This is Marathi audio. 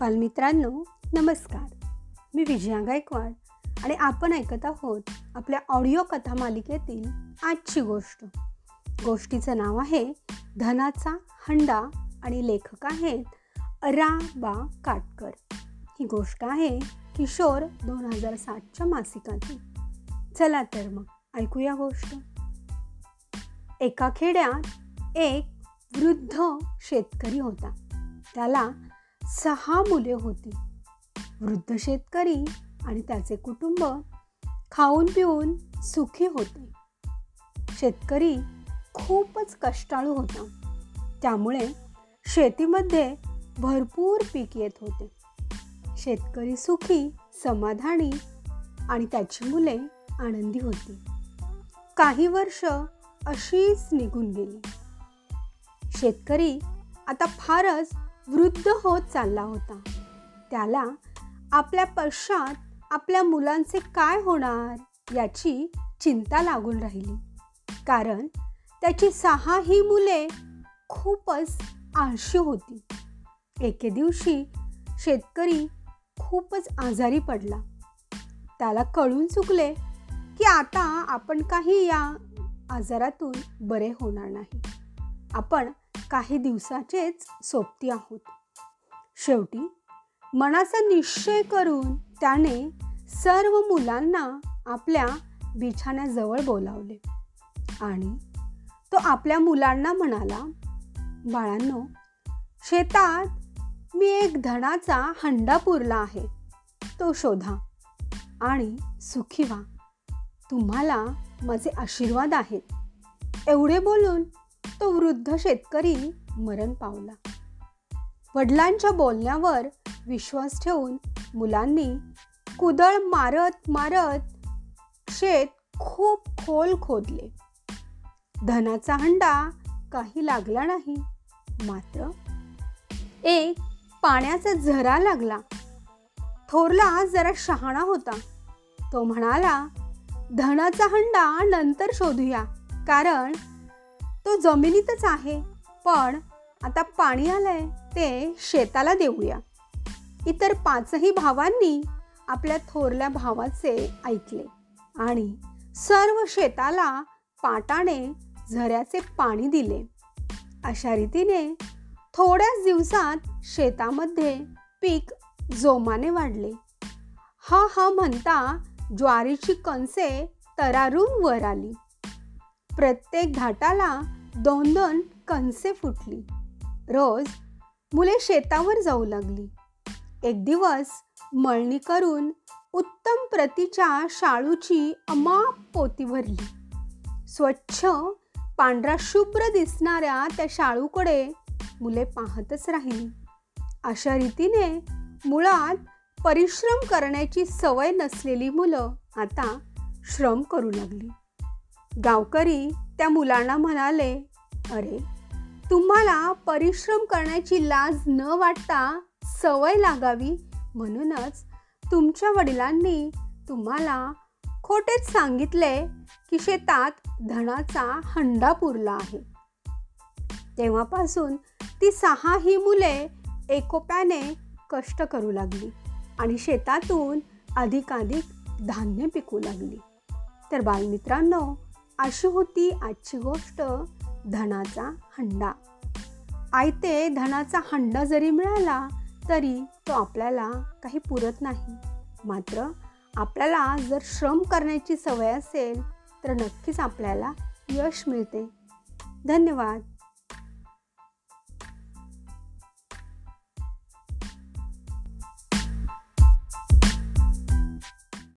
बालमित्रांनो नमस्कार. मी विजया गायकवाड आणि आपण ऐकत आहोत आपल्या ऑडिओ कथा मालिकेतील आजची गोष्ट. गोष्टीचं नाव आहे धनाचा हंडा आणि लेखक आहेत रा बा काटकर. ही गोष्ट आहे किशोर दोन हजार सातच्या मासिकातील चला तर मग ऐकूया गोष्ट. एका खेड्यात एक वृद्ध शेतकरी होता. त्याला सहा मुले होती. वृद्ध शेतकरी आणि त्याचे कुटुंब खाऊन पिऊन सुखी होते. शेतकरी खूपच कष्टाळू होता. त्यामुळे शेतीमध्ये भरपूर पीक येत होते. शेतकरी सुखी समाधानी आणि त्याची मुले आनंदी होती. काही वर्ष अशीच निघून गेली. शेतकरी आता फारच वृद्ध होत चालला होता. त्याला आपल्या पश्चात आपल्या मुलांचे काय होणार याची चिंता लागून राहिली. कारण त्याची सहा ही मुले खूपच आळशी होती. एके दिवशी शेतकरी खूपच आजारी पडला. त्याला कळून चुकले की आता आपण काही या आजारातून बरे होणार नाही. आपण काही दिवसाचेच सोबती आहोत. शेवटी मनाचा निश्चय करून त्याने सर्व मुलांना आपल्या बिछाण्याजवळ बोलावले. आणि तो आपल्या मुलांना म्हणाला बाळांनो शेतात मी एक धनाचा हंडा पुरला आहे. तो शोधा आणि सुखी व्हा. तुम्हाला माझे आशीर्वाद आहेत. एवढे बोलून तो वृद्ध शेतकरी मरण पावला. वडिलांच्या बोलण्यावर विश्वास ठेवून मुलांनी कुदळ मारत मारत शेत खूप खोल खोदले. धनाचा हंडा काही लागला नाही मात्र एक पाण्याचा झरा लागला. थोरला जरा शहाणा होता. तो म्हणाला धनाचा हंडा नंतर शोधूया कारण तो जमिनीतच आहे. पण आता पाणी आलंय ते शेताला देऊया. इतर पाचही भावांनी आपल्या थोरल्या भावाचे ऐकले आणि सर्व शेताला पाटाने झऱ्याचे पाणी दिले. अशा रीतीने थोड्याच दिवसात शेतामध्ये पीक जोमाने वाढले. हा हा म्हणता ज्वारीची कणसे तरारून वर आली. प्रत्येक घाटाला दोन दोन कणसे फुटली. रोज मुले शेतावर जाऊ लागली. एक दिवस मळणी करून उत्तम प्रतीच्या शाळूची अमाप पोती भरली. स्वच्छ पांढरा शुभ्र दिसणाऱ्या त्या शाळूकडे मुले पाहतच राहिली. अशा रीतीने मुळात परिश्रम करण्याची सवय नसलेली मुलं आता श्रम करू लागली. गावकरी त्या मुलांना म्हणाले अरे तुम्हाला परिश्रम करण्याची लाज न वाटता सवय लागावी म्हणूनच तुमच्या वडिलांनी तुम्हाला खोटेच सांगितले की शेतात धनाचा हंडा पुरला आहे. तेव्हापासून ती सहा ही मुले एकोप्याने कष्ट करू लागली आणि शेतातून अधिकाधिक धान्य पिकू लागली. तर बालमित्रांनो अशी होती आजची गोष्ट. धनाचा हंडा. आयते धनाचा हंडा जरी मिळाला तरी तो आपल्याला काही पुरत नाही. मात्र आपल्याला जर श्रम करण्याची सवय असेल तर नक्कीच आपल्याला यश मिळते. धन्यवाद.